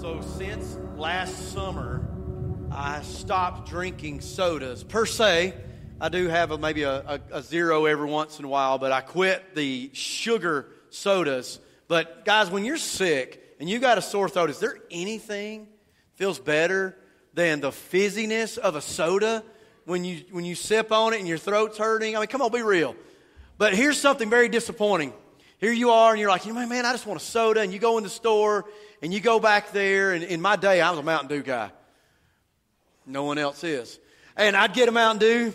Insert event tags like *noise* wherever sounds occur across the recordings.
So, since last summer, I stopped drinking sodas per se. I do have a, maybe a, a, a zero every once in a while, but I quit the sugar sodas. But, guys, when you're sick and you got a sore throat, is there anything feels better than the fizziness of a soda when you, when you sip on it and your throat's hurting? I mean, come on, be real. But here's something very disappointing. Here you are, and you're like, you know, man, I just want a soda. And you go in the store, and you go back there. And in my day, I was a Mountain Dew guy. No one else is. And I'd get a Mountain Dew,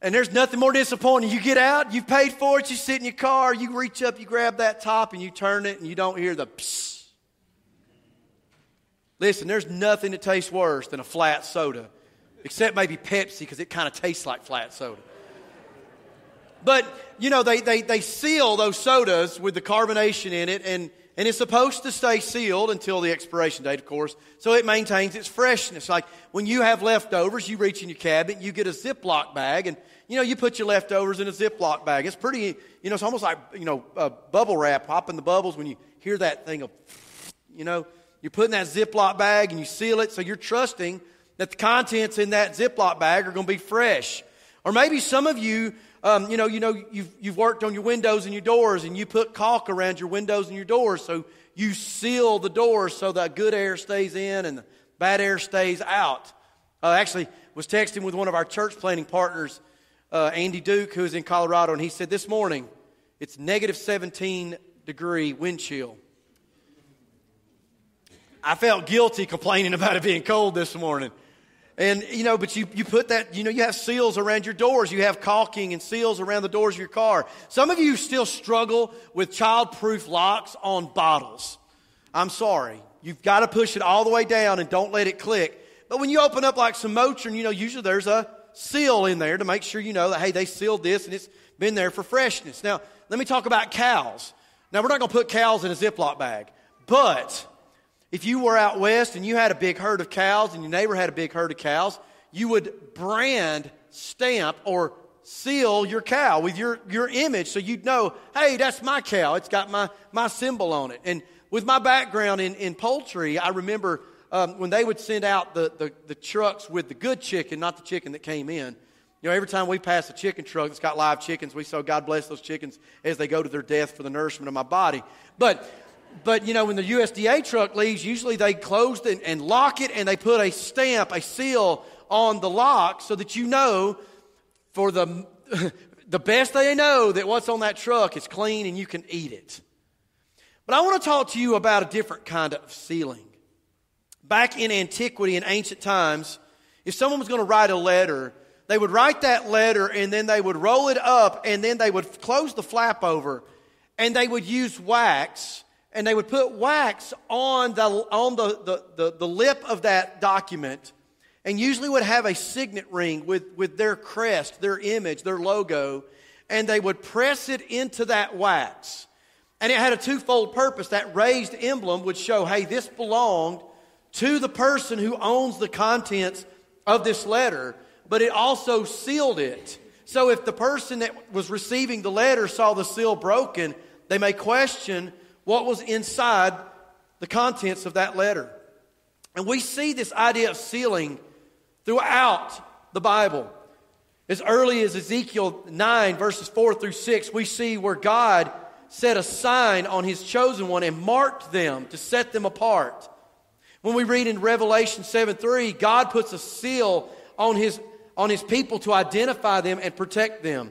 and there's nothing more disappointing. You get out, you've paid for it, you sit in your car, you reach up, you grab that top, and you turn it, and you don't hear the psst. Listen, there's nothing that tastes worse than a flat soda, except maybe Pepsi, because it kind of tastes like flat soda. But, you know, they, they, they seal those sodas with the carbonation in it, and, and it's supposed to stay sealed until the expiration date, of course, so it maintains its freshness. Like when you have leftovers, you reach in your cabinet, you get a Ziploc bag, and, you know, you put your leftovers in a Ziploc bag. It's pretty, you know, it's almost like, you know, bubble wrap, popping the bubbles when you hear that thing of, you know, you're putting that Ziploc bag and you seal it, so you're trusting that the contents in that Ziploc bag are going to be fresh. Or maybe some of you um, you know, you know, you've, you've worked on your windows and your doors and you put caulk around your windows and your doors. So you seal the doors so that good air stays in and the bad air stays out. Uh, actually was texting with one of our church planting partners, uh, Andy Duke, who's in Colorado, and he said this morning it's negative 17 degree wind chill. I felt guilty complaining about it being cold this morning. And, you know, but you, you put that, you know, you have seals around your doors. You have caulking and seals around the doors of your car. Some of you still struggle with child-proof locks on bottles. I'm sorry. You've got to push it all the way down and don't let it click. But when you open up like some Motrin, you know, usually there's a seal in there to make sure you know that, hey, they sealed this and it's been there for freshness. Now, let me talk about cows. Now, we're not going to put cows in a Ziploc bag, but if you were out west and you had a big herd of cows and your neighbor had a big herd of cows, you would brand, stamp, or seal your cow with your, your image so you'd know, hey, that's my cow. It's got my, my symbol on it. And with my background in, in poultry, I remember um, when they would send out the, the, the trucks with the good chicken, not the chicken that came in. You know, every time we pass a chicken truck that's got live chickens, we say, God bless those chickens as they go to their death for the nourishment of my body. But but you know, when the USDA truck leaves, usually they close and, and lock it and they put a stamp, a seal on the lock so that you know for the, *laughs* the best they know that what's on that truck is clean and you can eat it. But I want to talk to you about a different kind of sealing. Back in antiquity, in ancient times, if someone was going to write a letter, they would write that letter and then they would roll it up and then they would close the flap over and they would use wax and they would put wax on the, on the, the, the, the, lip of that document and usually would have a signet ring with, with their crest, their image, their logo, and they would press it into that wax. And it had a twofold purpose. That raised emblem would show, hey, this belonged to the person who owns the contents of this letter, but it also sealed it. So if the person that was receiving the letter saw the seal broken, they may question what was inside the contents of that letter. And we see this idea of sealing throughout the Bible. As early as Ezekiel 9, verses 4 through 6, we see where God set a sign on his chosen one and marked them to set them apart. When we read in Revelation 7 3, God puts a seal on his, on his people to identify them and protect them.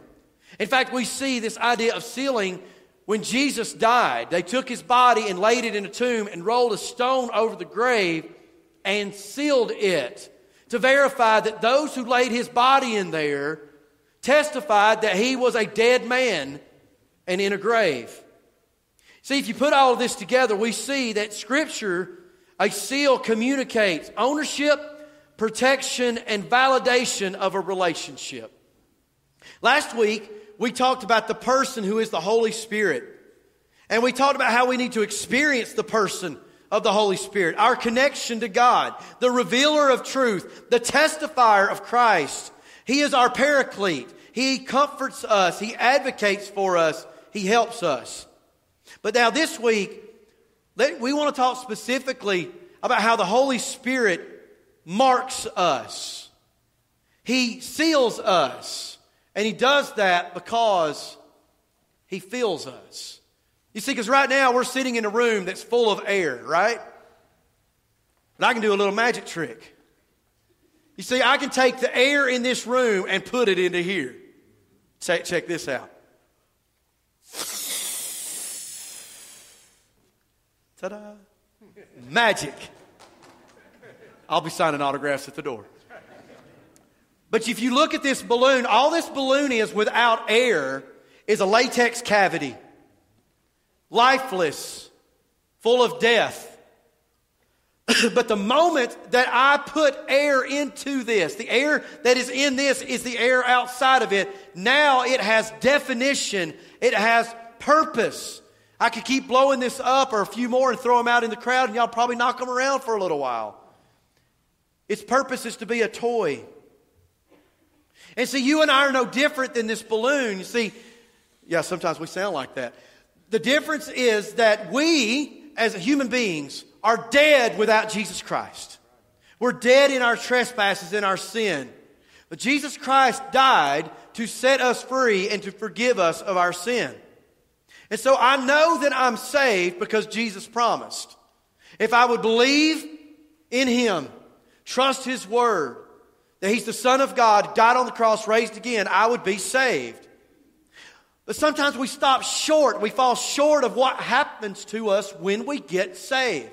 In fact, we see this idea of sealing when Jesus died, they took his body and laid it in a tomb and rolled a stone over the grave and sealed it to verify that those who laid his body in there testified that he was a dead man and in a grave. See, if you put all of this together, we see that Scripture, a seal communicates ownership, protection, and validation of a relationship. Last week, we talked about the person who is the Holy Spirit. And we talked about how we need to experience the person of the Holy Spirit, our connection to God, the revealer of truth, the testifier of Christ. He is our paraclete. He comforts us. He advocates for us. He helps us. But now this week, we want to talk specifically about how the Holy Spirit marks us. He seals us. And He does that because He fills us. You see, because right now we're sitting in a room that's full of air, right? But I can do a little magic trick. You see, I can take the air in this room and put it into here. Check, check this out. Ta da! Magic. I'll be signing autographs at the door. But if you look at this balloon, all this balloon is without air is a latex cavity, lifeless, full of death. *clears throat* but the moment that I put air into this, the air that is in this is the air outside of it. Now it has definition, it has purpose. I could keep blowing this up or a few more and throw them out in the crowd, and y'all probably knock them around for a little while. Its purpose is to be a toy. And see, you and I are no different than this balloon. You see, yeah, sometimes we sound like that. The difference is that we, as human beings, are dead without Jesus Christ. We're dead in our trespasses and our sin. But Jesus Christ died to set us free and to forgive us of our sin. And so I know that I'm saved because Jesus promised. If I would believe in Him, trust His Word, that He's the Son of God, died on the cross, raised again, I would be saved. But sometimes we stop short. We fall short of what happens to us when we get saved.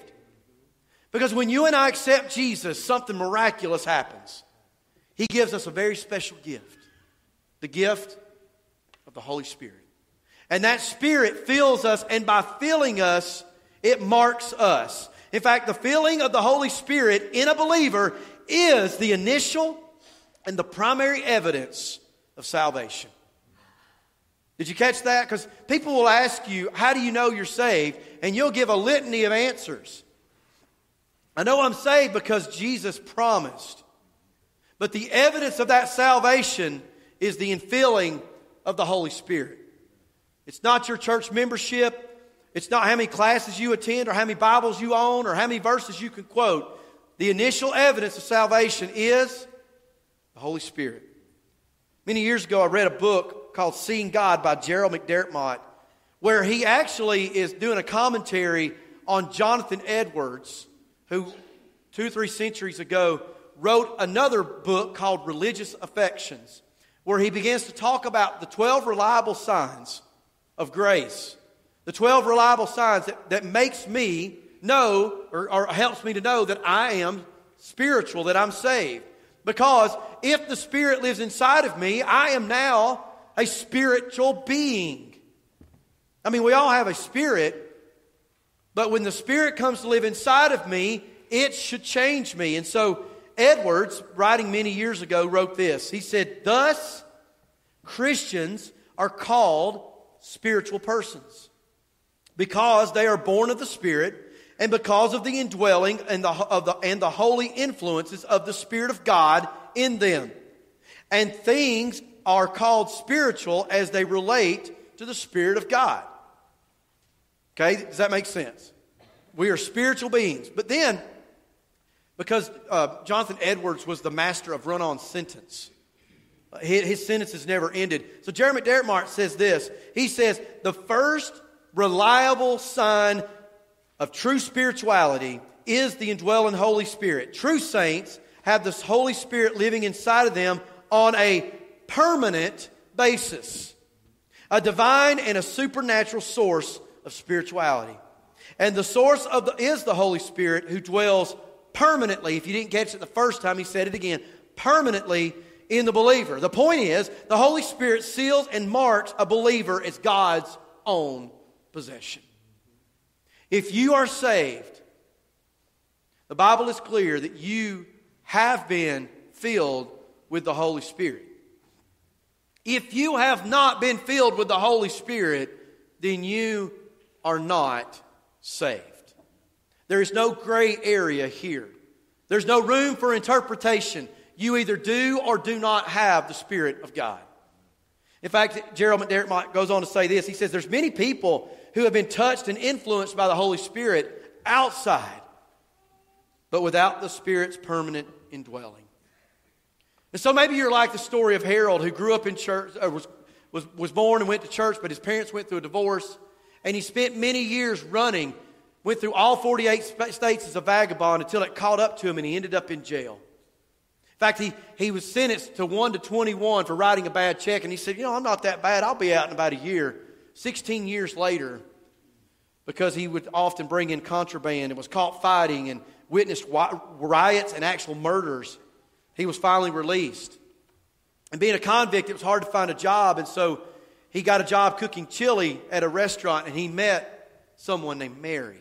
Because when you and I accept Jesus, something miraculous happens. He gives us a very special gift the gift of the Holy Spirit. And that Spirit fills us, and by filling us, it marks us. In fact, the filling of the Holy Spirit in a believer is the initial and the primary evidence of salvation. Did you catch that? Because people will ask you, How do you know you're saved? And you'll give a litany of answers. I know I'm saved because Jesus promised. But the evidence of that salvation is the infilling of the Holy Spirit. It's not your church membership. It's not how many classes you attend or how many Bibles you own or how many verses you can quote. The initial evidence of salvation is the Holy Spirit. Many years ago, I read a book called Seeing God by Gerald McDermott, where he actually is doing a commentary on Jonathan Edwards, who two three centuries ago wrote another book called Religious Affections, where he begins to talk about the 12 reliable signs of grace. The 12 reliable signs that, that makes me know or, or helps me to know that I am spiritual, that I'm saved. Because if the Spirit lives inside of me, I am now a spiritual being. I mean, we all have a spirit, but when the Spirit comes to live inside of me, it should change me. And so, Edwards, writing many years ago, wrote this. He said, Thus, Christians are called spiritual persons because they are born of the Spirit and because of the indwelling and the, the, and the holy influences of the Spirit of God in them. And things are called spiritual as they relate to the Spirit of God. Okay, does that make sense? We are spiritual beings. But then, because uh, Jonathan Edwards was the master of run on sentence, his, his sentences never ended. So Jeremy McDermott says this. He says, the first reliable sign of true spirituality is the indwelling Holy Spirit. True saints have this Holy Spirit living inside of them on a permanent basis, a divine and a supernatural source of spirituality. And the source of the, is the Holy Spirit who dwells permanently. If you didn't catch it the first time, he said it again permanently in the believer. The point is, the Holy Spirit seals and marks a believer as God's own possession. If you are saved, the Bible is clear that you have been filled with the Holy Spirit. If you have not been filled with the Holy Spirit, then you are not saved. There is no gray area here. There's no room for interpretation you either do or do not have the Spirit of God. In fact, Gerald McDermott goes on to say this. He says, There's many people who have been touched and influenced by the Holy Spirit outside but without the Spirit's permanent indwelling. And so maybe you're like the story of Harold, who grew up in church, uh, was, was, was born and went to church, but his parents went through a divorce, and he spent many years running, went through all 48 states as a vagabond until it caught up to him and he ended up in jail. In fact, he, he was sentenced to 1 to 21 for writing a bad check, and he said, You know, I'm not that bad. I'll be out in about a year. 16 years later, because he would often bring in contraband and was caught fighting and witnessed riots and actual murders, he was finally released. And being a convict, it was hard to find a job, and so he got a job cooking chili at a restaurant, and he met someone named Mary.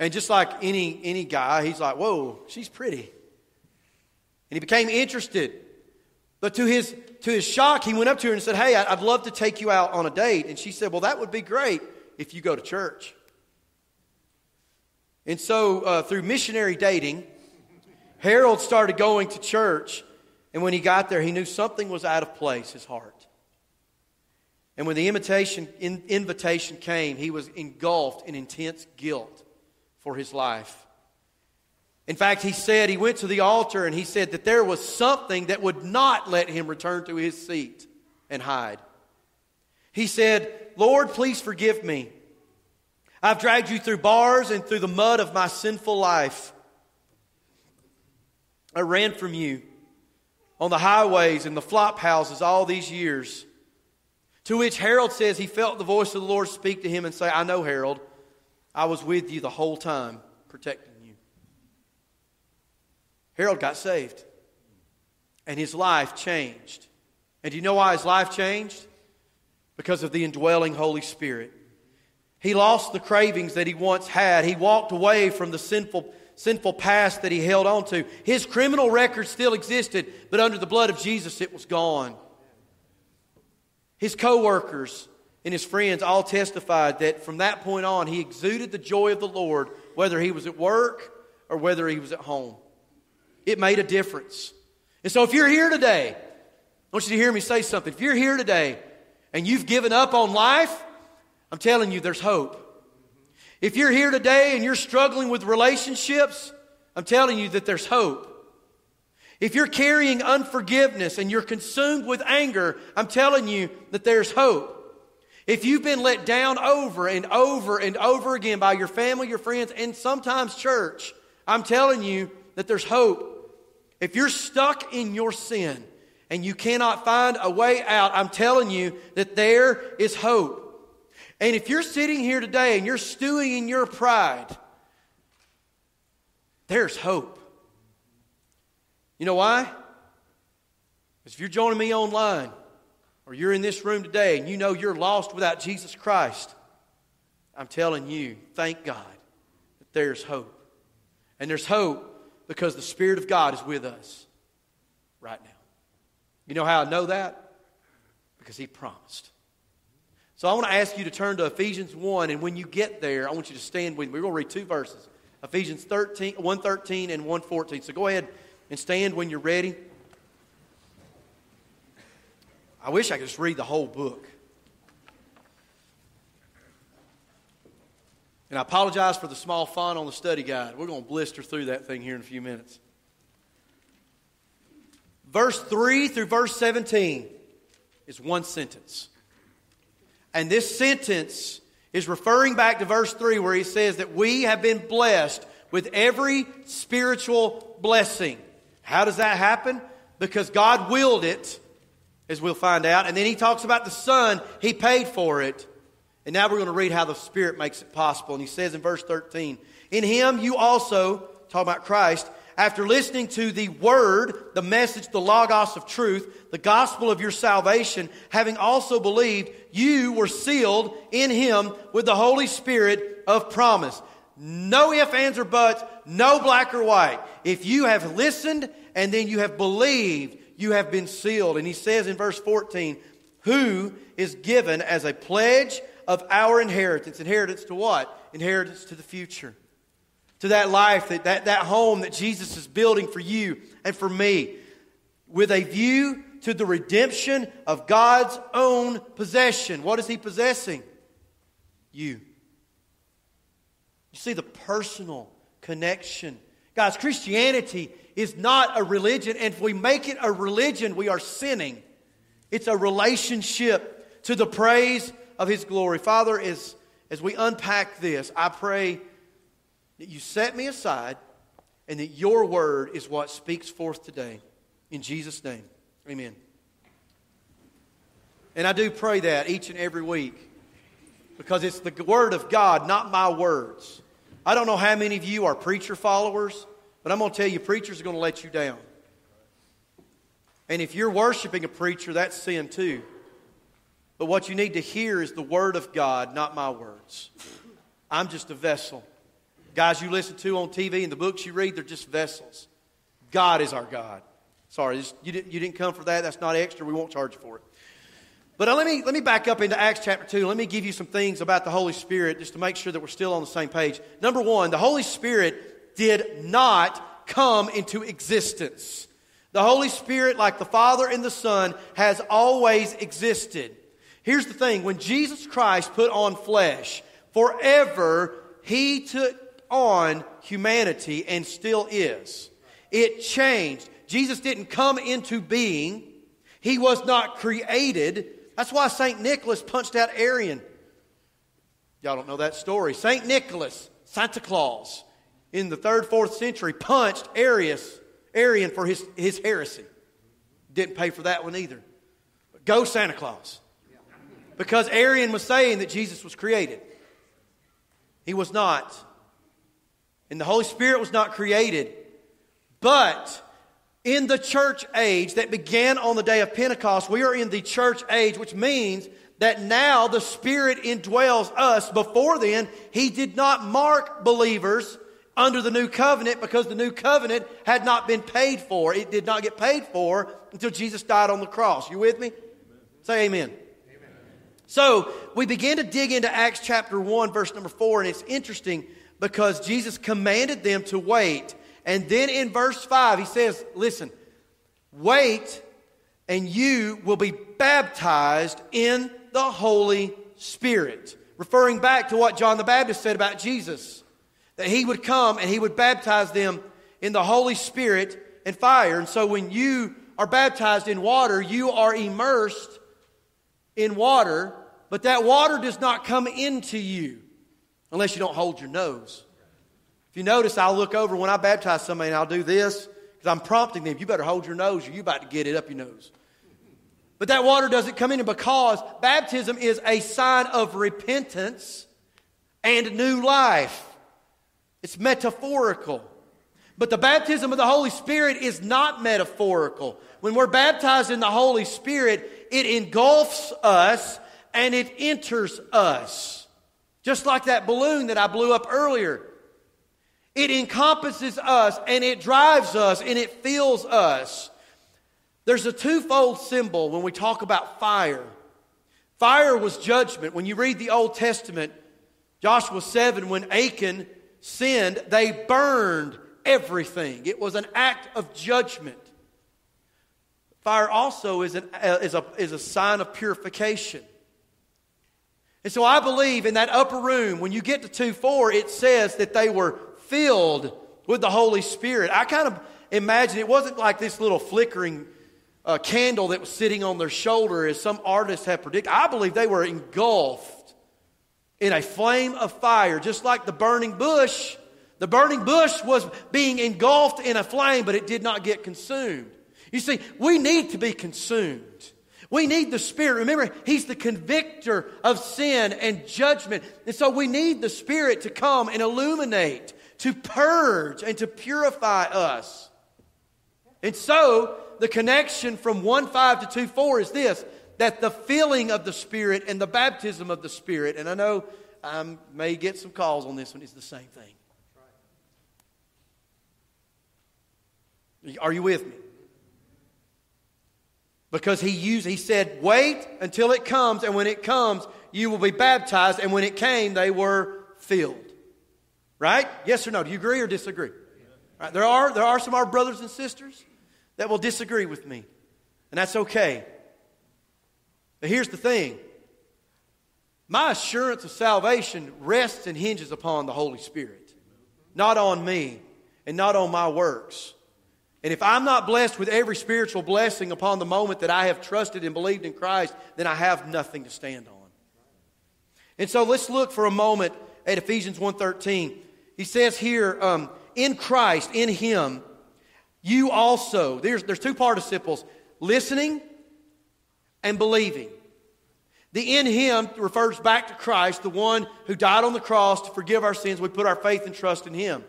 And just like any, any guy, he's like, Whoa, she's pretty. And he became interested. But to his, to his shock, he went up to her and said, Hey, I'd love to take you out on a date. And she said, Well, that would be great if you go to church. And so, uh, through missionary dating, Harold started going to church. And when he got there, he knew something was out of place, his heart. And when the invitation, in, invitation came, he was engulfed in intense guilt for his life. In fact, he said, he went to the altar and he said that there was something that would not let him return to his seat and hide. He said, Lord, please forgive me. I've dragged you through bars and through the mud of my sinful life. I ran from you on the highways and the flop houses all these years. To which Harold says he felt the voice of the Lord speak to him and say, I know, Harold, I was with you the whole time, protecting. Harold got saved, and his life changed. And do you know why his life changed? Because of the indwelling Holy Spirit. He lost the cravings that he once had. He walked away from the sinful, sinful past that he held on to. His criminal record still existed, but under the blood of Jesus, it was gone. His coworkers and his friends all testified that from that point on, he exuded the joy of the Lord, whether he was at work or whether he was at home. It made a difference. And so if you're here today, I want you to hear me say something. If you're here today and you've given up on life, I'm telling you there's hope. If you're here today and you're struggling with relationships, I'm telling you that there's hope. If you're carrying unforgiveness and you're consumed with anger, I'm telling you that there's hope. If you've been let down over and over and over again by your family, your friends, and sometimes church, I'm telling you that there's hope. If you're stuck in your sin and you cannot find a way out, I'm telling you that there is hope. And if you're sitting here today and you're stewing in your pride, there's hope. You know why? Because if you're joining me online or you're in this room today and you know you're lost without Jesus Christ, I'm telling you, thank God that there's hope. And there's hope because the Spirit of God is with us right now. You know how I know that? Because He promised. So I want to ask you to turn to Ephesians 1, and when you get there, I want you to stand with me. We're going to read two verses. Ephesians 13, 113 and 114. So go ahead and stand when you're ready. I wish I could just read the whole book. And I apologize for the small font on the study guide. We're going to blister through that thing here in a few minutes. Verse 3 through verse 17 is one sentence. And this sentence is referring back to verse 3 where he says that we have been blessed with every spiritual blessing. How does that happen? Because God willed it, as we'll find out. And then he talks about the Son, he paid for it. And now we're going to read how the Spirit makes it possible. And he says in verse 13, In him you also, talking about Christ, after listening to the word, the message, the logos of truth, the gospel of your salvation, having also believed, you were sealed in him with the Holy Spirit of promise. No ifs, ands, or buts, no black or white. If you have listened and then you have believed, you have been sealed. And he says in verse 14, who is given as a pledge of our inheritance. Inheritance to what? Inheritance to the future. To that life, that, that, that home that Jesus is building for you and for me. With a view to the redemption of God's own possession. What is He possessing? You. You see the personal connection. Guys, Christianity is not a religion, and if we make it a religion, we are sinning. It's a relationship to the praise of His glory. Father, as, as we unpack this, I pray that you set me aside and that your word is what speaks forth today. In Jesus' name, amen. And I do pray that each and every week because it's the word of God, not my words. I don't know how many of you are preacher followers, but I'm going to tell you, preachers are going to let you down. And if you're worshiping a preacher, that's sin too. But what you need to hear is the word of God, not my words. I'm just a vessel. Guys you listen to on TV and the books you read, they're just vessels. God is our God. Sorry, you didn't, come for that. That's not extra. We won't charge you for it. But uh, let, me, let me back up into Acts chapter 2. Let me give you some things about the Holy Spirit just to make sure that we're still on the same page. Number one, the Holy Spirit did not come into existence. The Holy Spirit, like the Father and the Son, has always existed. Here's the thing when Jesus Christ put on flesh, forever he took on humanity and still is. It changed. Jesus didn't come into being, he was not created. That's why St. Nicholas punched out Arian. Y'all don't know that story. St. Nicholas, Santa Claus, in the third, fourth century, punched Arius, Arian for his, his heresy. Didn't pay for that one either. But go Santa Claus. Because Arian was saying that Jesus was created. He was not. And the Holy Spirit was not created. But in the church age that began on the day of Pentecost, we are in the church age, which means that now the Spirit indwells us. Before then, He did not mark believers under the new covenant because the new covenant had not been paid for. It did not get paid for until Jesus died on the cross. You with me? Say amen. So we begin to dig into Acts chapter 1, verse number 4, and it's interesting because Jesus commanded them to wait and then in verse 5, he says, Listen, wait, and you will be baptized in the Holy Spirit. Referring back to what John the Baptist said about Jesus, that he would come and he would baptize them in the Holy Spirit and fire. And so when you are baptized in water, you are immersed in water, but that water does not come into you unless you don't hold your nose If you notice, I'll look over when I baptize somebody and I'll do this because I'm prompting them. You better hold your nose or you're about to get it up your nose. But that water doesn't come in because baptism is a sign of repentance and new life. It's metaphorical. But the baptism of the Holy Spirit is not metaphorical. When we're baptized in the Holy Spirit, it engulfs us and it enters us. Just like that balloon that I blew up earlier. It encompasses us and it drives us and it fills us. There's a twofold symbol when we talk about fire. Fire was judgment. When you read the Old Testament, Joshua 7, when Achan sinned, they burned everything. It was an act of judgment. Fire also is, an, uh, is, a, is a sign of purification. And so I believe in that upper room, when you get to 2 4, it says that they were filled with the Holy Spirit. I kind of imagine it wasn't like this little flickering uh, candle that was sitting on their shoulder, as some artists have predicted. I believe they were engulfed in a flame of fire, just like the burning bush. The burning bush was being engulfed in a flame, but it did not get consumed. You see, we need to be consumed. We need the Spirit. Remember, He's the convictor of sin and judgment. And so we need the Spirit to come and illuminate to purge and to purify us. And so, the connection from 1 5 to 2 4 is this that the filling of the Spirit and the baptism of the Spirit, and I know I may get some calls on this one, is the same thing. Are you with me? Because he used, he said, wait until it comes, and when it comes, you will be baptized. And when it came, they were filled. Right? Yes or no? Do you agree or disagree? Right, there, are, there are some of our brothers and sisters that will disagree with me, and that's okay. But here's the thing my assurance of salvation rests and hinges upon the Holy Spirit, not on me and not on my works. And if I'm not blessed with every spiritual blessing upon the moment that I have trusted and believed in Christ, then I have nothing to stand on. And so let's look for a moment at Ephesians 1.13. He says here, um, in Christ, in Him, you also, there's, there's two participles, listening and believing. The in Him refers back to Christ, the one who died on the cross to forgive our sins. We put our faith and trust in Him.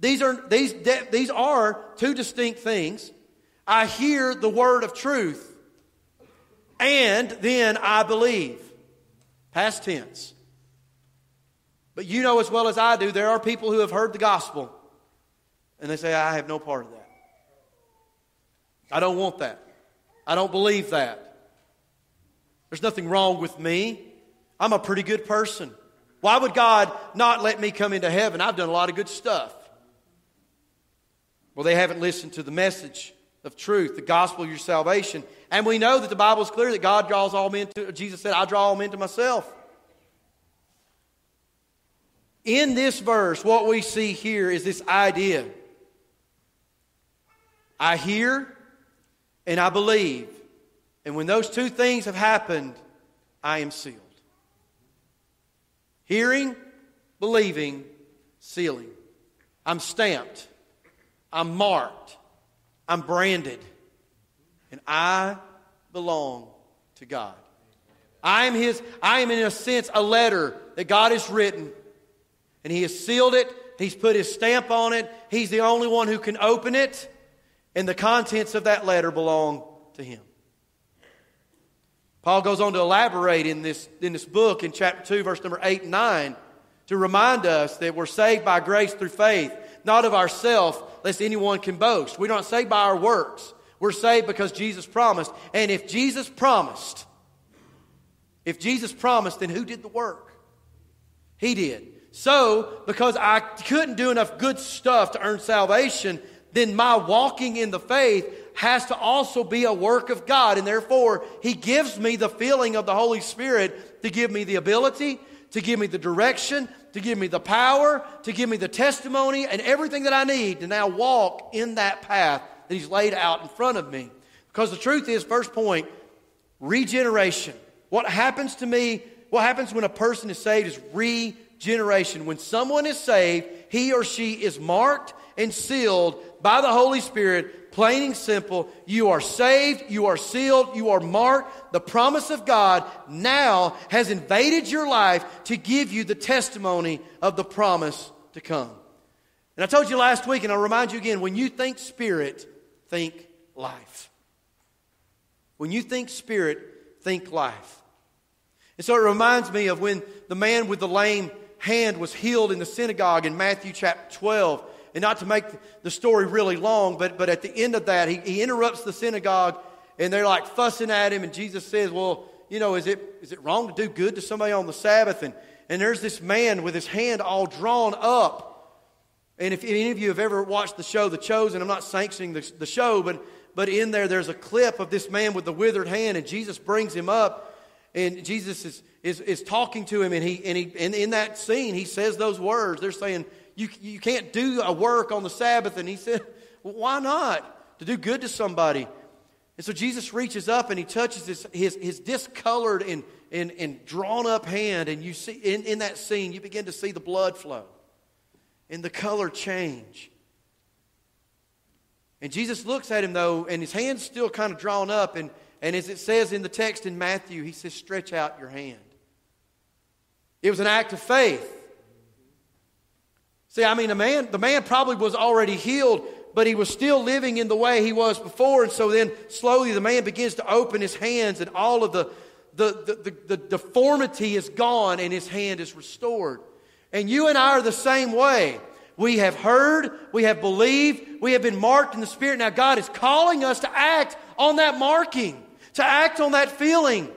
These are, these, these are two distinct things. I hear the word of truth, and then I believe. Past tense. But you know as well as I do, there are people who have heard the gospel, and they say, I have no part of that. I don't want that. I don't believe that. There's nothing wrong with me. I'm a pretty good person. Why would God not let me come into heaven? I've done a lot of good stuff. Well, they haven't listened to the message of truth, the gospel of your salvation. And we know that the Bible is clear that God draws all men to, Jesus said, I draw all men to myself. In this verse, what we see here is this idea I hear and I believe. And when those two things have happened, I am sealed. Hearing, believing, sealing. I'm stamped. I'm marked, I'm branded, and I belong to God. I am His, I am in a sense a letter that God has written, and He has sealed it, He's put His stamp on it, He's the only one who can open it, and the contents of that letter belong to Him. Paul goes on to elaborate in this, in this book in chapter 2, verse number 8 and 9, to remind us that we're saved by grace through faith not of ourselves, lest anyone can boast. We're not saved by our works. We're saved because Jesus promised. And if Jesus promised, if Jesus promised, then who did the work? He did. So, because I couldn't do enough good stuff to earn salvation, then my walking in the faith has to also be a work of God. And therefore, He gives me the feeling of the Holy Spirit to give me the ability, to give me the direction, to give me the power, to give me the testimony, and everything that I need to now walk in that path that He's laid out in front of me. Because the truth is, first point, regeneration. What happens to me, what happens when a person is saved is regeneration. When someone is saved, he or she is marked and sealed by the Holy Spirit Plain and simple, you are saved, you are sealed, you are marked. The promise of God now has invaded your life to give you the testimony of the promise to come. And I told you last week, and I'll remind you again when you think spirit, think life. When you think spirit, think life. And so it reminds me of when the man with the lame hand was healed in the synagogue in Matthew chapter 12. And not to make the story really long, but, but at the end of that, he, he interrupts the synagogue and they're like fussing at him. And Jesus says, Well, you know, is it, is it wrong to do good to somebody on the Sabbath? And, and there's this man with his hand all drawn up. And if any of you have ever watched the show The Chosen, I'm not sanctioning the, the show, but, but in there, there's a clip of this man with the withered hand, and Jesus brings him up. And Jesus is, is, is talking to him, and, he, and, he, and in that scene, he says those words. They're saying, you, you can't do a work on the Sabbath. And he said, well, Why not? To do good to somebody. And so Jesus reaches up and he touches his, his, his discolored and, and, and drawn up hand. And you see, in, in that scene, you begin to see the blood flow and the color change. And Jesus looks at him, though, and his hand's still kind of drawn up. And, and as it says in the text in Matthew, he says, Stretch out your hand. It was an act of faith. See, I mean, the man, the man probably was already healed, but he was still living in the way he was before. And so then slowly the man begins to open his hands, and all of the, the, the, the, the deformity is gone, and his hand is restored. And you and I are the same way. We have heard, we have believed, we have been marked in the Spirit. Now, God is calling us to act on that marking, to act on that feeling.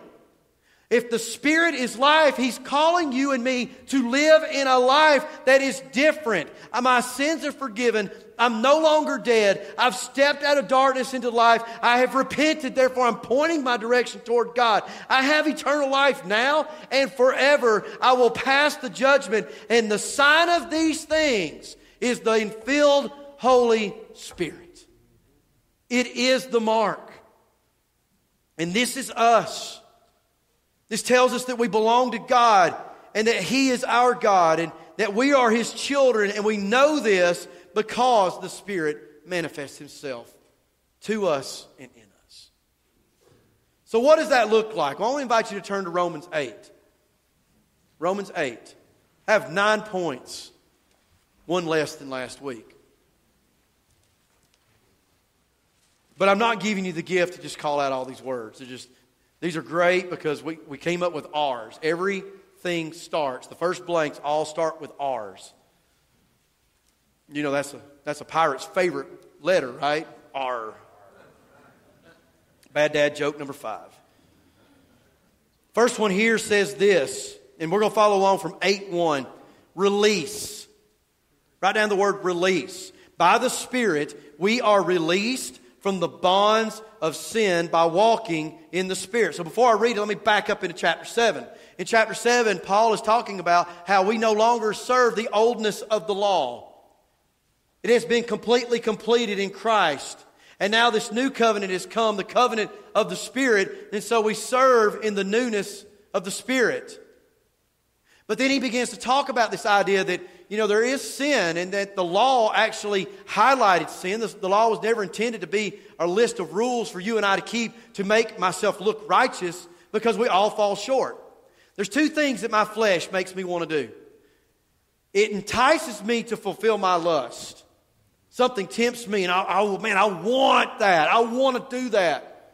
If the Spirit is life, He's calling you and me to live in a life that is different. Uh, my sins are forgiven. I'm no longer dead. I've stepped out of darkness into life. I have repented. Therefore, I'm pointing my direction toward God. I have eternal life now and forever. I will pass the judgment. And the sign of these things is the infilled Holy Spirit. It is the mark. And this is us. This tells us that we belong to God and that He is our God and that we are His children. And we know this because the Spirit manifests Himself to us and in us. So, what does that look like? Well, I want to invite you to turn to Romans 8. Romans 8. I have nine points, one less than last week. But I'm not giving you the gift to just call out all these words. They're just, these are great because we, we came up with R's. Everything starts, the first blanks all start with R's. You know, that's a, that's a pirate's favorite letter, right? R. Bad dad joke number five. First one here says this, and we're going to follow along from 8 1. Release. Write down the word release. By the Spirit, we are released from the bonds of sin by walking in the Spirit. So before I read it, let me back up into chapter 7. In chapter 7, Paul is talking about how we no longer serve the oldness of the law. It has been completely completed in Christ. And now this new covenant has come, the covenant of the Spirit, and so we serve in the newness of the Spirit. But then he begins to talk about this idea that, you know, there is sin and that the law actually highlighted sin. The, the law was never intended to be a list of rules for you and I to keep to make myself look righteous because we all fall short. There's two things that my flesh makes me want to do it entices me to fulfill my lust. Something tempts me, and I, I, man, I want that. I want to do that.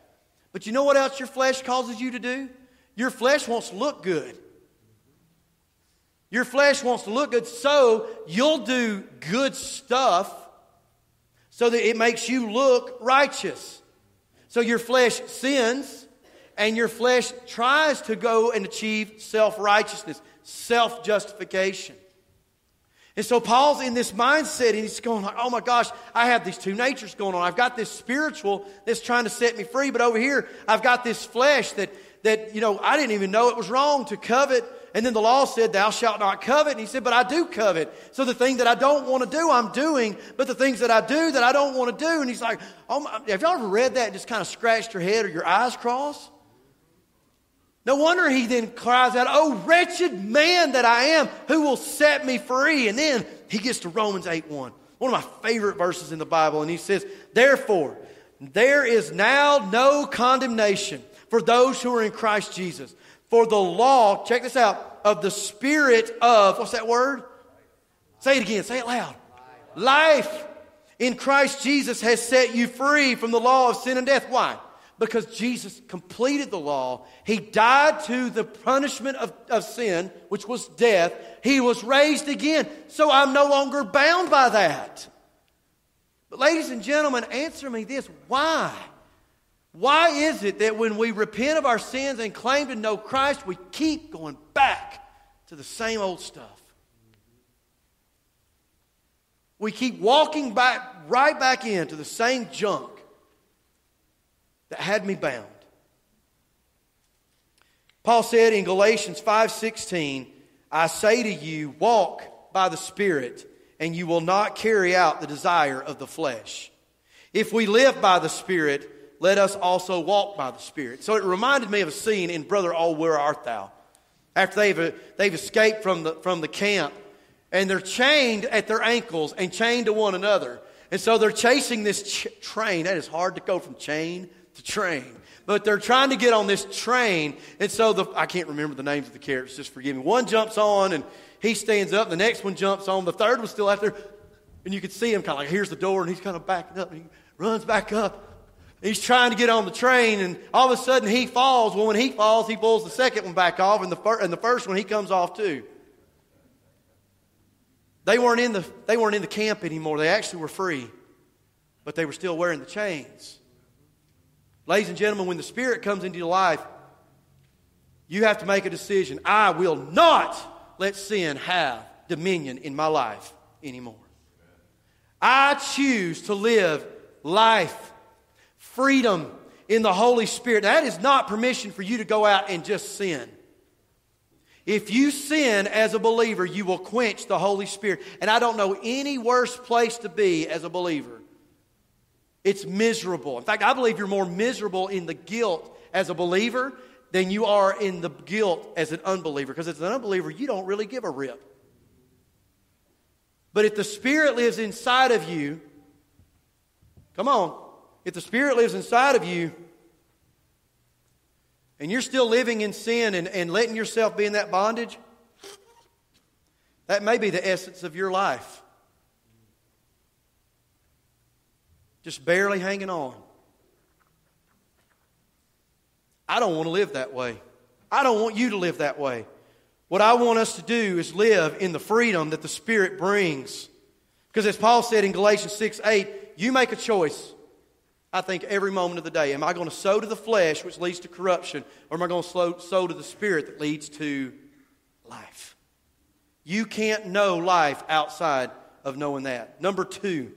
But you know what else your flesh causes you to do? Your flesh wants to look good. Your flesh wants to look good, so you'll do good stuff so that it makes you look righteous. So your flesh sins, and your flesh tries to go and achieve self righteousness, self justification. And so Paul's in this mindset and he's going like, oh my gosh, I have these two natures going on. I've got this spiritual that's trying to set me free, but over here I've got this flesh that, that, you know, I didn't even know it was wrong to covet. And then the law said, thou shalt not covet. And he said, but I do covet. So the thing that I don't want to do, I'm doing. But the things that I do that I don't want to do. And he's like, oh my, have y'all ever read that and just kind of scratched your head or your eyes crossed? No wonder he then cries out, Oh, wretched man that I am, who will set me free? And then he gets to Romans 8 1, one of my favorite verses in the Bible. And he says, Therefore, there is now no condemnation for those who are in Christ Jesus. For the law, check this out, of the spirit of, what's that word? Say it again, say it loud. Life. In Christ Jesus has set you free from the law of sin and death. Why? because Jesus completed the law. He died to the punishment of, of sin, which was death. He was raised again. So I'm no longer bound by that. But, ladies and gentlemen, answer me this why? Why is it that when we repent of our sins and claim to know Christ, we keep going back to the same old stuff? We keep walking back, right back into the same junk that had me bound. Paul said in Galatians 5:16, I say to you, walk by the Spirit, and you will not carry out the desire of the flesh. If we live by the Spirit, let us also walk by the Spirit. So it reminded me of a scene in Brother Oh, Where Art Thou? After they've, they've escaped from the, from the camp, and they're chained at their ankles and chained to one another. And so they're chasing this ch- train. That is hard to go from chain to train. But they're trying to get on this train, and so the, I can't remember the names of the characters, just forgive me. One jumps on, and he stands up. The next one jumps on. The third one's still out there, and you can see him kind of like, here's the door, and he's kind of backing up, and he runs back up. He's trying to get on the train, and all of a sudden he falls. Well, when he falls, he pulls the second one back off, and the, fir- and the first one he comes off too. They weren't, in the, they weren't in the camp anymore. They actually were free, but they were still wearing the chains. Ladies and gentlemen, when the Spirit comes into your life, you have to make a decision. I will not let sin have dominion in my life anymore. I choose to live life, freedom in the Holy Spirit. That is not permission for you to go out and just sin. If you sin as a believer, you will quench the Holy Spirit. And I don't know any worse place to be as a believer. It's miserable. In fact, I believe you're more miserable in the guilt as a believer than you are in the guilt as an unbeliever. Because as an unbeliever, you don't really give a rip. But if the Spirit lives inside of you, come on, if the Spirit lives inside of you, and you're still living in sin and, and letting yourself be in that bondage, that may be the essence of your life. Just barely hanging on. I don't want to live that way. I don't want you to live that way. What I want us to do is live in the freedom that the Spirit brings. Because as Paul said in Galatians 6 8, you make a choice. I think every moment of the day. Am I going to sow to the flesh, which leads to corruption, or am I going to sow to the spirit that leads to life? You can't know life outside of knowing that. Number two,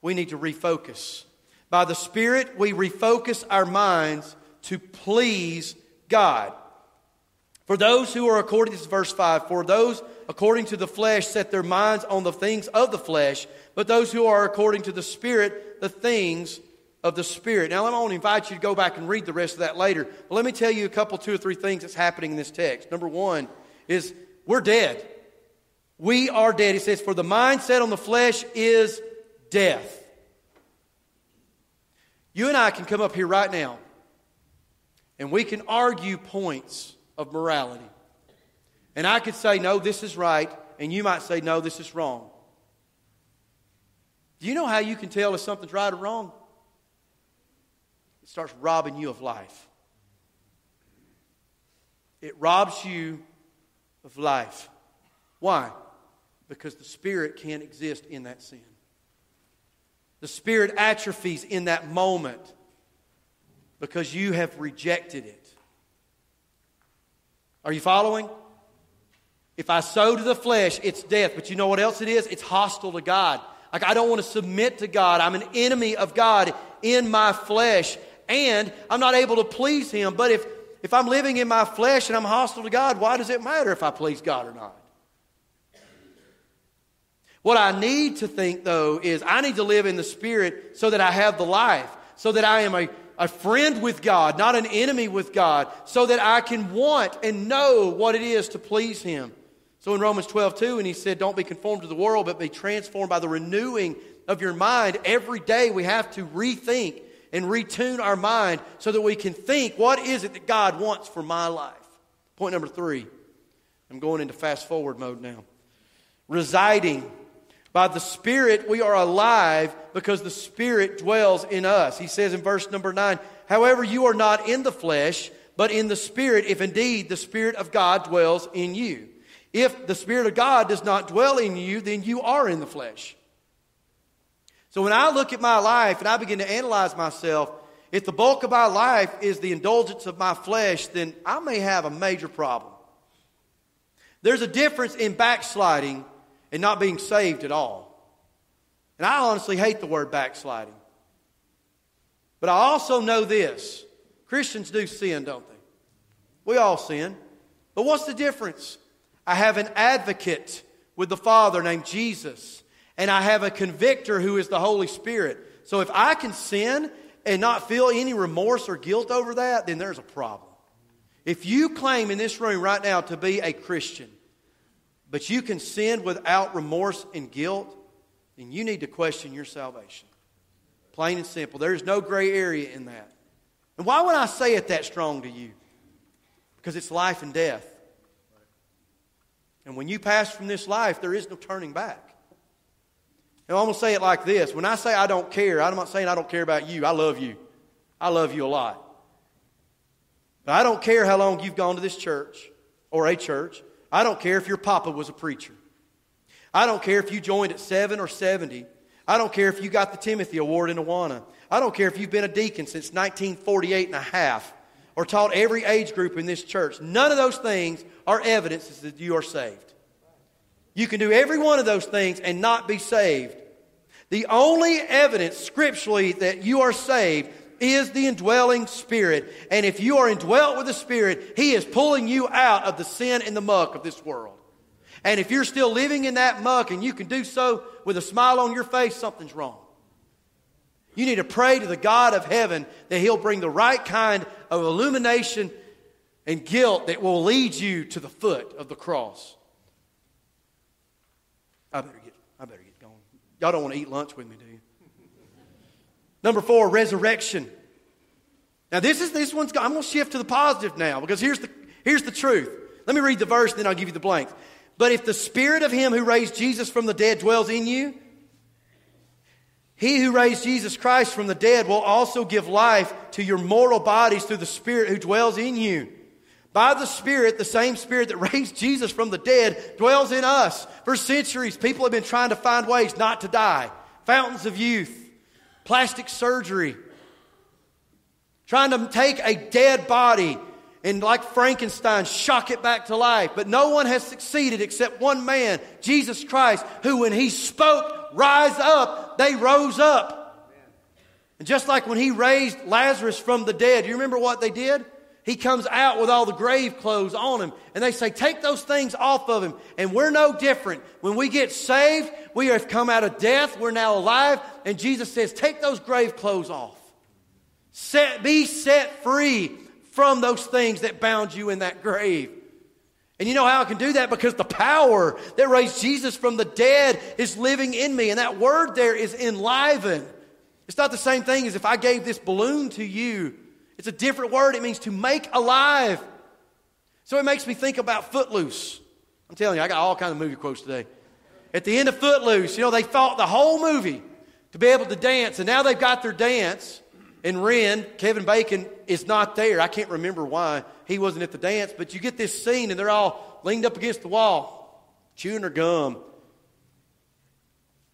we need to refocus. By the Spirit, we refocus our minds to please God. For those who are according, to verse 5, for those according to the flesh set their minds on the things of the flesh, but those who are according to the Spirit, the things of the Spirit. Now, I want to invite you to go back and read the rest of that later. But let me tell you a couple, two or three things that's happening in this text. Number one is we're dead. We are dead. He says, For the mindset on the flesh is death. You and I can come up here right now and we can argue points of morality. And I could say, no, this is right, and you might say, no, this is wrong. Do you know how you can tell if something's right or wrong? It starts robbing you of life. It robs you of life. Why? Because the Spirit can't exist in that sin. The Spirit atrophies in that moment because you have rejected it. Are you following? If I sow to the flesh, it's death. But you know what else it is? It's hostile to God. Like, I don't want to submit to God. I'm an enemy of God in my flesh and I'm not able to please Him. But if, if I'm living in my flesh and I'm hostile to God, why does it matter if I please God or not? What I need to think, though, is I need to live in the Spirit so that I have the life, so that I am a, a friend with God, not an enemy with God, so that I can want and know what it is to please Him. So in Romans 12, 2, and he said, Don't be conformed to the world, but be transformed by the renewing of your mind. Every day we have to rethink and retune our mind so that we can think what is it that God wants for my life. Point number three. I'm going into fast forward mode now. Residing. By the Spirit, we are alive because the Spirit dwells in us. He says in verse number nine, However, you are not in the flesh, but in the Spirit, if indeed the Spirit of God dwells in you. If the Spirit of God does not dwell in you, then you are in the flesh. So when I look at my life and I begin to analyze myself, if the bulk of my life is the indulgence of my flesh, then I may have a major problem. There's a difference in backsliding and not being saved at all. And I honestly hate the word backsliding. But I also know this Christians do sin, don't they? We all sin. But what's the difference? I have an advocate with the Father named Jesus and I have a convictor who is the Holy Spirit. So if I can sin and not feel any remorse or guilt over that, then there's a problem. If you claim in this room right now to be a Christian, but you can sin without remorse and guilt, then you need to question your salvation. Plain and simple. There's no gray area in that. And why would I say it that strong to you? Because it's life and death. And when you pass from this life, there is no turning back. And I'm going to say it like this. When I say I don't care, I'm not saying I don't care about you. I love you. I love you a lot. But I don't care how long you've gone to this church or a church. I don't care if your papa was a preacher. I don't care if you joined at 7 or 70. I don't care if you got the Timothy Award in Awana. I don't care if you've been a deacon since 1948 and a half or taught every age group in this church. None of those things are evidences that you are saved. You can do every one of those things and not be saved. The only evidence scripturally that you are saved is the indwelling spirit. And if you are indwelt with the spirit, he is pulling you out of the sin and the muck of this world. And if you're still living in that muck and you can do so with a smile on your face, something's wrong. You need to pray to the God of heaven that he'll bring the right kind of illumination and guilt that will lead you to the foot of the cross. I better get, I better get going. Y'all don't want to eat lunch with me, do you? Number four, resurrection. Now this is this one's. I'm going to shift to the positive now because here's the here's the truth. Let me read the verse, then I'll give you the blanks. But if the spirit of him who raised Jesus from the dead dwells in you, he who raised Jesus Christ from the dead will also give life to your mortal bodies through the spirit who dwells in you. By the Spirit, the same Spirit that *laughs* raised Jesus from the dead dwells in us. For centuries, people have been trying to find ways not to die. Fountains of youth, plastic surgery, trying to take a dead body and, like Frankenstein, shock it back to life. But no one has succeeded except one man, Jesus Christ, who, when he spoke, rise up, they rose up. And just like when he raised Lazarus from the dead, you remember what they did? He comes out with all the grave clothes on him. And they say, Take those things off of him. And we're no different. When we get saved, we have come out of death. We're now alive. And Jesus says, Take those grave clothes off. Set, be set free from those things that bound you in that grave. And you know how I can do that? Because the power that raised Jesus from the dead is living in me. And that word there is enliven. It's not the same thing as if I gave this balloon to you it's a different word. It means to make alive. So it makes me think about Footloose. I'm telling you, I got all kinds of movie quotes today. At the end of Footloose, you know, they fought the whole movie to be able to dance, and now they've got their dance. And Ren, Kevin Bacon, is not there. I can't remember why he wasn't at the dance, but you get this scene, and they're all leaned up against the wall, chewing their gum,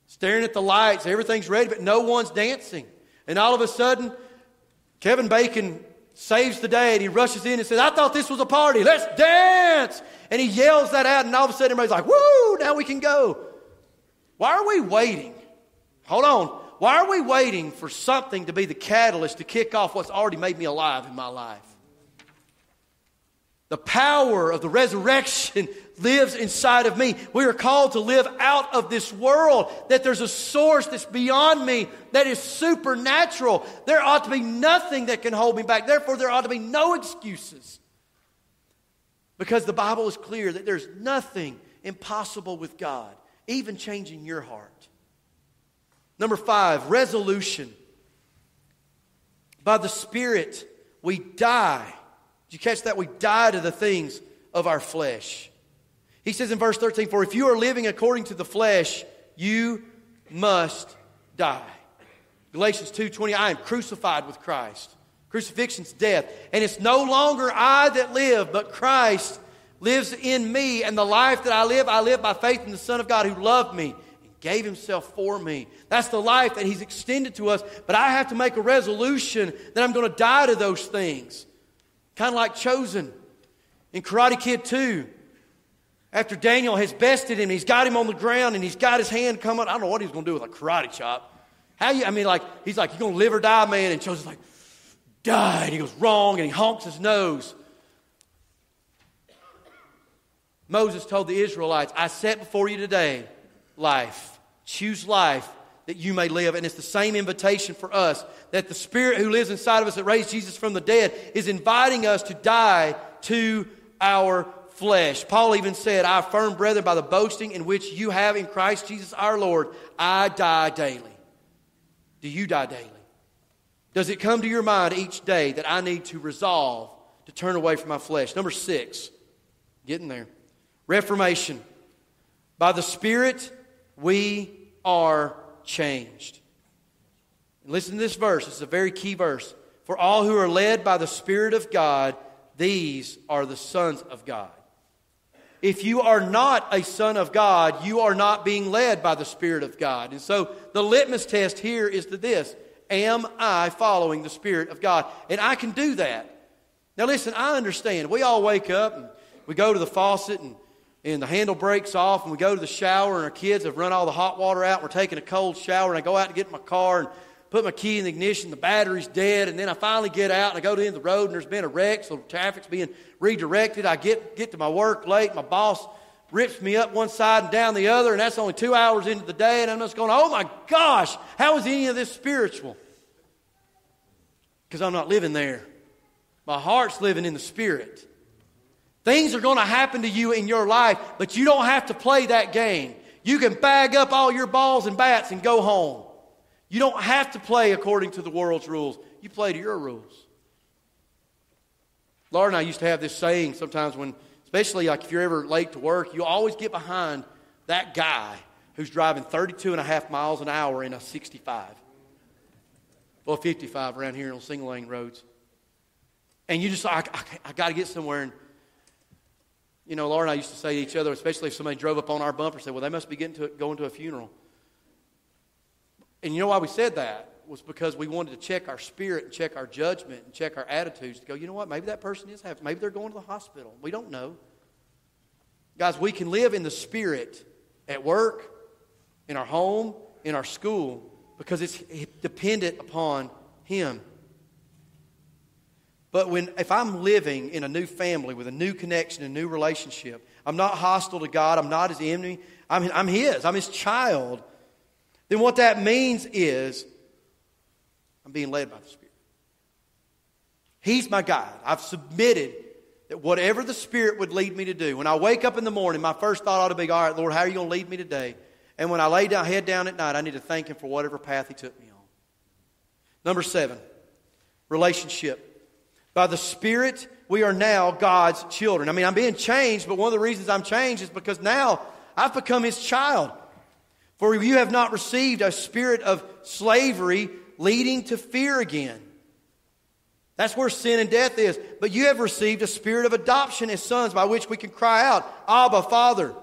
staring at the lights. Everything's ready, but no one's dancing. And all of a sudden, Kevin Bacon saves the day and he rushes in and says, I thought this was a party. Let's dance. And he yells that out, and all of a sudden everybody's like, Woo, now we can go. Why are we waiting? Hold on. Why are we waiting for something to be the catalyst to kick off what's already made me alive in my life? The power of the resurrection lives inside of me. We are called to live out of this world, that there's a source that's beyond me that is supernatural. There ought to be nothing that can hold me back. Therefore, there ought to be no excuses. Because the Bible is clear that there's nothing impossible with God, even changing your heart. Number five, resolution. By the Spirit, we die did you catch that? We die to the things of our flesh. He says in verse 13, For if you are living according to the flesh, you must die. Galatians 2:20, I am crucified with Christ. Crucifixion's death. And it's no longer I that live, but Christ lives in me. And the life that I live, I live by faith in the Son of God who loved me and gave himself for me. That's the life that he's extended to us. But I have to make a resolution that I'm going to die to those things. Kind of like Chozen in Karate Kid 2. After Daniel has bested him, he's got him on the ground and he's got his hand coming. I don't know what he's going to do with a karate chop. How you, I mean, like, he's like, you're going to live or die, man. And Chozen's like, die. And he goes, wrong. And he honks his nose. Moses told the Israelites, I set before you today life. Choose life that you may live. And it's the same invitation for us that the Spirit who lives inside of us that raised Jesus from the dead is inviting us to die to our flesh. Paul even said, I affirm, brethren, by the boasting in which you have in Christ Jesus our Lord, I die daily. Do you die daily? Does it come to your mind each day that I need to resolve to turn away from my flesh? Number six, getting there. Reformation. By the Spirit, we are changed. And listen to this verse, it's a very key verse. For all who are led by the Spirit of God, these are the sons of God. If you are not a son of God, you are not being led by the Spirit of God. And so the litmus test here is to this Am I following the Spirit of God? And I can do that. Now, listen, I understand. We all wake up and we go to the faucet and and the handle breaks off and we go to the shower and our kids have run all the hot water out. We're taking a cold shower and I go out to get in my car and put my key in the ignition, the battery's dead, and then I finally get out and I go to the end of the road and there's been a wreck, so traffic's being redirected. I get, get to my work late, my boss rips me up one side and down the other, and that's only two hours into the day, and I'm just going, oh my gosh, how is any of this spiritual? Because I'm not living there. My heart's living in the Spirit. Things are going to happen to you in your life, but you don't have to play that game. You can bag up all your balls and bats and go home. You don't have to play according to the world's rules. You play to your rules. Laura and I used to have this saying sometimes when, especially like if you're ever late to work, you always get behind that guy who's driving 32 and a half miles an hour in a 65. Well, 55 around here on single lane roads. And you just, I, I, I got to get somewhere. And, you know, Laura and I used to say to each other, especially if somebody drove up on our bumper, said, well, they must be getting to, going to a funeral. And you know why we said that? Was because we wanted to check our spirit and check our judgment and check our attitudes to go, you know what, maybe that person is having, maybe they're going to the hospital. We don't know. Guys, we can live in the spirit at work, in our home, in our school, because it's dependent upon Him. But when, if I'm living in a new family with a new connection, a new relationship, I'm not hostile to God, I'm not His enemy, I'm, I'm His, I'm His child then what that means is I'm being led by the Spirit. He's my guide. I've submitted that whatever the Spirit would lead me to do, when I wake up in the morning, my first thought ought to be, all right, Lord, how are you going to lead me today? And when I lay down, head down at night, I need to thank Him for whatever path He took me on. Number seven, relationship. By the Spirit, we are now God's children. I mean, I'm being changed, but one of the reasons I'm changed is because now I've become His child. For you have not received a spirit of slavery leading to fear again. That's where sin and death is. But you have received a spirit of adoption as sons by which we can cry out, Abba, Father.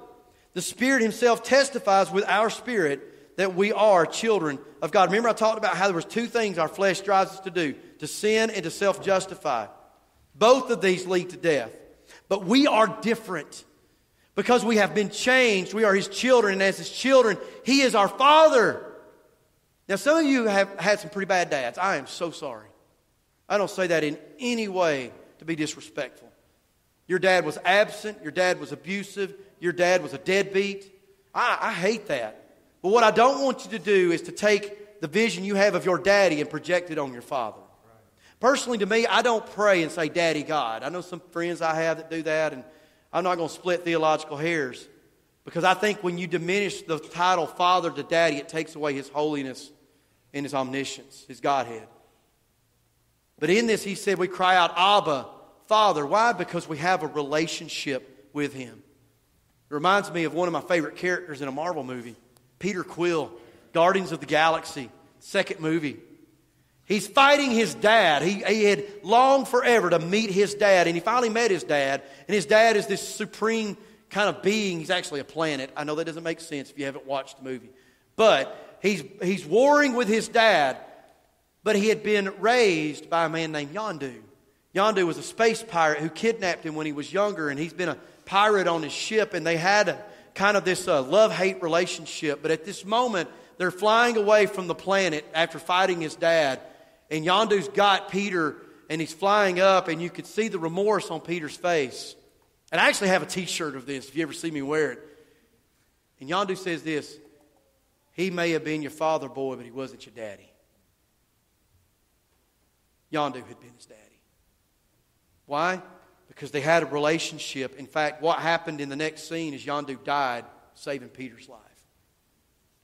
The Spirit Himself testifies with our spirit that we are children of God. Remember, I talked about how there was two things our flesh drives us to do to sin and to self justify. Both of these lead to death. But we are different. Because we have been changed, we are His children, and as His children, He is our Father. Now, some of you have had some pretty bad dads. I am so sorry. I don't say that in any way to be disrespectful. Your dad was absent, your dad was abusive, your dad was a deadbeat. I, I hate that. But what I don't want you to do is to take the vision you have of your daddy and project it on your father. Personally, to me, I don't pray and say, Daddy God. I know some friends I have that do that, and I'm not going to split theological hairs because I think when you diminish the title Father to Daddy, it takes away His holiness and His omniscience, His Godhead. But in this, He said we cry out, Abba, Father. Why? Because we have a relationship with Him. It reminds me of one of my favorite characters in a Marvel movie, Peter Quill, Guardians of the Galaxy, second movie. He's fighting his dad. He, he had longed forever to meet his dad, and he finally met his dad. And his dad is this supreme kind of being. He's actually a planet. I know that doesn't make sense if you haven't watched the movie. But he's, he's warring with his dad, but he had been raised by a man named Yondu. Yondu was a space pirate who kidnapped him when he was younger, and he's been a pirate on his ship, and they had a, kind of this uh, love hate relationship. But at this moment, they're flying away from the planet after fighting his dad and Yondu's got Peter and he's flying up, and you could see the remorse on Peter's face. And I actually have a t shirt of this if you ever see me wear it. And Yondu says this He may have been your father, boy, but he wasn't your daddy. Yondu had been his daddy. Why? Because they had a relationship. In fact, what happened in the next scene is Yondu died, saving Peter's life.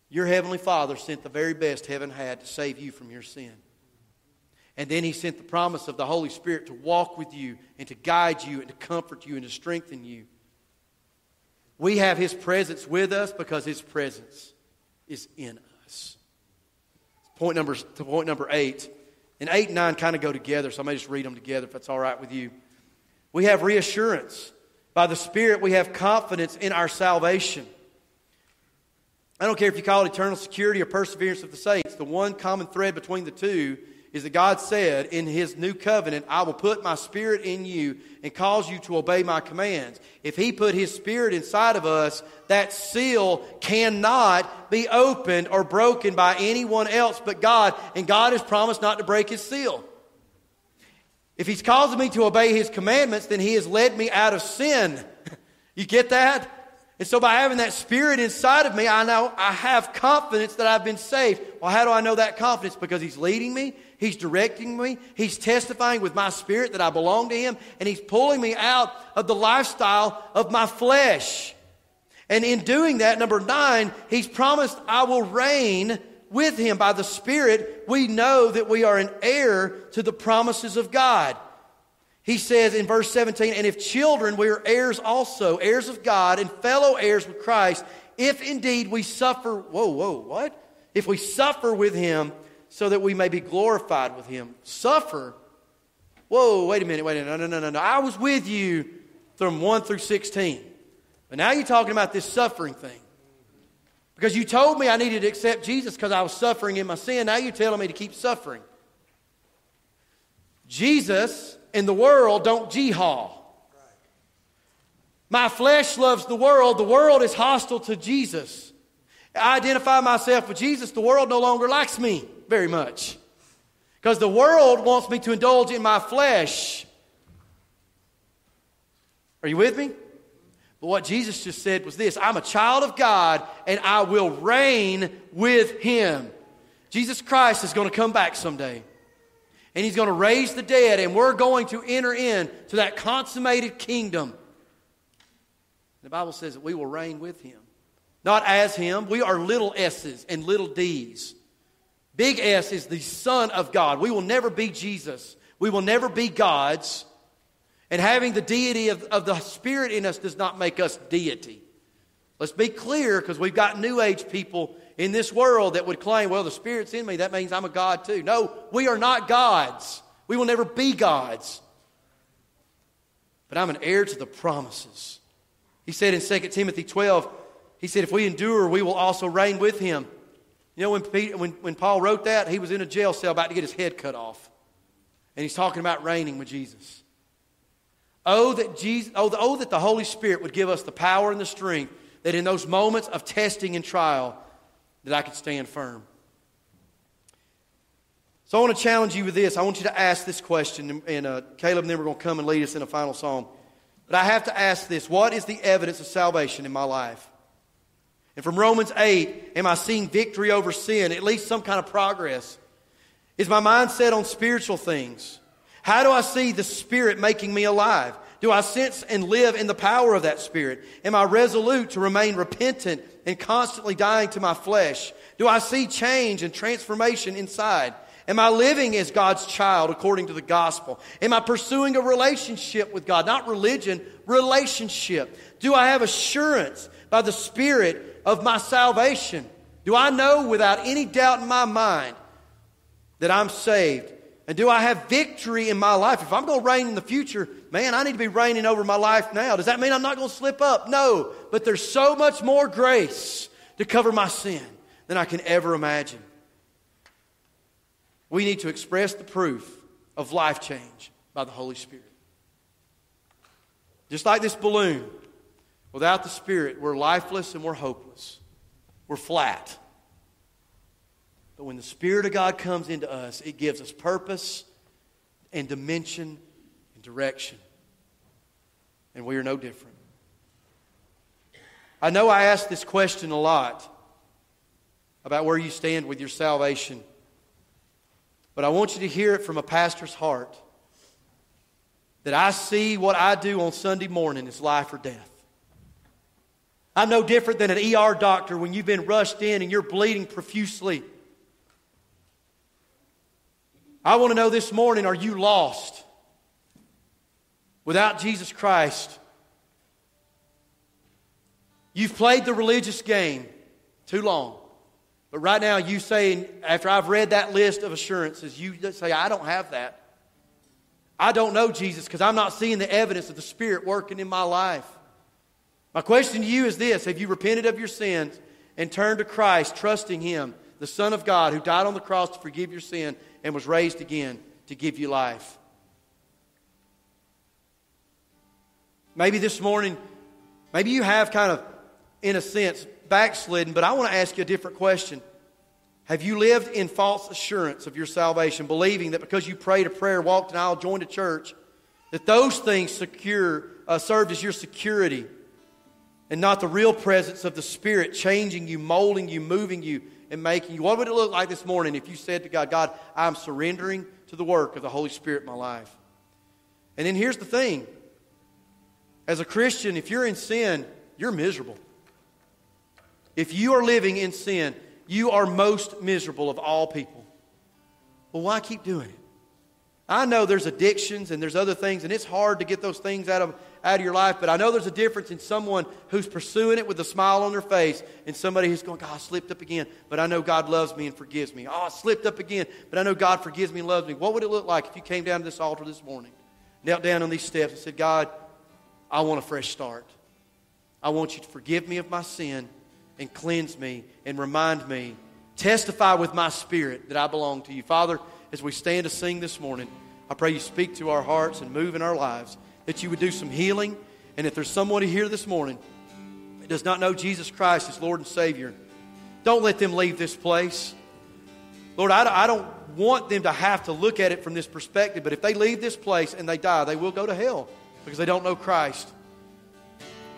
Your heavenly Father sent the very best heaven had to save you from your sin. And then he sent the promise of the Holy Spirit to walk with you and to guide you and to comfort you and to strengthen you. We have his presence with us because his presence is in us. Point number, to point number eight. And eight and nine kind of go together, so I may just read them together if that's all right with you. We have reassurance. By the Spirit, we have confidence in our salvation. I don't care if you call it eternal security or perseverance of the saints, the one common thread between the two is that God said in his new covenant, I will put my spirit in you and cause you to obey my commands. If he put his spirit inside of us, that seal cannot be opened or broken by anyone else but God, and God has promised not to break his seal. If he's causing me to obey his commandments, then he has led me out of sin. *laughs* you get that? And so by having that spirit inside of me, I know I have confidence that I've been saved. Well, how do I know that confidence? Because he's leading me, he's directing me, he's testifying with my spirit that I belong to him, and he's pulling me out of the lifestyle of my flesh. And in doing that, number nine, he's promised I will reign with him. By the Spirit, we know that we are an heir to the promises of God. He says in verse 17, and if children, we are heirs also, heirs of God and fellow heirs with Christ, if indeed we suffer, whoa, whoa, what? If we suffer with him so that we may be glorified with him. Suffer? Whoa, wait a minute, wait a minute. No, no, no, no, no. I was with you from 1 through 16. But now you're talking about this suffering thing. Because you told me I needed to accept Jesus because I was suffering in my sin. Now you're telling me to keep suffering. Jesus and the world don't jihad. My flesh loves the world. The world is hostile to Jesus. I identify myself with Jesus. The world no longer likes me very much. Because the world wants me to indulge in my flesh. Are you with me? But what Jesus just said was this I'm a child of God and I will reign with him. Jesus Christ is going to come back someday and he's going to raise the dead, and we're going to enter in to that consummated kingdom. The Bible says that we will reign with him. Not as him. We are little s's and little d's. Big S is the Son of God. We will never be Jesus. We will never be God's. And having the deity of, of the Spirit in us does not make us deity. Let's be clear because we've got New Age people in this world that would claim, well, the Spirit's in me, that means I'm a God too. No, we are not gods. We will never be gods. But I'm an heir to the promises. He said in 2 Timothy 12, he said, if we endure, we will also reign with him. You know, when, Peter, when, when Paul wrote that, he was in a jail cell about to get his head cut off. And he's talking about reigning with Jesus. Oh that, Jesus, oh, oh, that the Holy Spirit would give us the power and the strength that in those moments of testing and trial, that I could stand firm. So I want to challenge you with this. I want you to ask this question, and uh, Caleb and then we're going to come and lead us in a final song. But I have to ask this What is the evidence of salvation in my life? And from Romans 8, am I seeing victory over sin, at least some kind of progress? Is my mind set on spiritual things? How do I see the Spirit making me alive? Do I sense and live in the power of that Spirit? Am I resolute to remain repentant and constantly dying to my flesh? Do I see change and transformation inside? Am I living as God's child according to the gospel? Am I pursuing a relationship with God? Not religion, relationship. Do I have assurance by the Spirit of my salvation? Do I know without any doubt in my mind that I'm saved? And do I have victory in my life? If I'm going to reign in the future, man, I need to be reigning over my life now. Does that mean I'm not going to slip up? No. But there's so much more grace to cover my sin than I can ever imagine. We need to express the proof of life change by the Holy Spirit. Just like this balloon, without the Spirit, we're lifeless and we're hopeless. We're flat. But when the Spirit of God comes into us, it gives us purpose and dimension and direction. And we are no different. I know I ask this question a lot about where you stand with your salvation. But I want you to hear it from a pastor's heart that I see what I do on Sunday morning is life or death. I'm no different than an ER doctor when you've been rushed in and you're bleeding profusely. I want to know this morning are you lost? Without Jesus Christ, you've played the religious game too long. But right now, you say, after I've read that list of assurances, you say, I don't have that. I don't know Jesus because I'm not seeing the evidence of the Spirit working in my life. My question to you is this Have you repented of your sins and turned to Christ, trusting Him, the Son of God, who died on the cross to forgive your sin and was raised again to give you life. Maybe this morning, maybe you have kind of, in a sense, backslidden, but I want to ask you a different question. Have you lived in false assurance of your salvation, believing that because you prayed a prayer, walked an aisle, joined a church, that those things secure, uh, served as your security and not the real presence of the Spirit changing you, molding you, moving you, and making you? What would it look like this morning if you said to God, God, I'm surrendering to the work of the Holy Spirit in my life? And then here's the thing as a Christian, if you're in sin, you're miserable. If you are living in sin, you are most miserable of all people. Well, why keep doing it? I know there's addictions and there's other things, and it's hard to get those things out of, out of your life, but I know there's a difference in someone who's pursuing it with a smile on their face and somebody who's going, God, I slipped up again, but I know God loves me and forgives me. Oh, I slipped up again, but I know God forgives me and loves me. What would it look like if you came down to this altar this morning, knelt down on these steps, and said, God, I want a fresh start. I want you to forgive me of my sin and cleanse me and remind me, testify with my spirit that I belong to you. Father, as we stand to sing this morning, I pray you speak to our hearts and move in our lives, that you would do some healing. And if there's somebody here this morning that does not know Jesus Christ as Lord and Savior, don't let them leave this place. Lord, I, I don't want them to have to look at it from this perspective, but if they leave this place and they die, they will go to hell because they don't know Christ.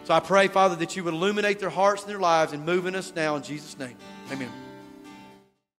So I pray, Father, that you would illuminate their hearts and their lives and move in us now in Jesus' name. Amen.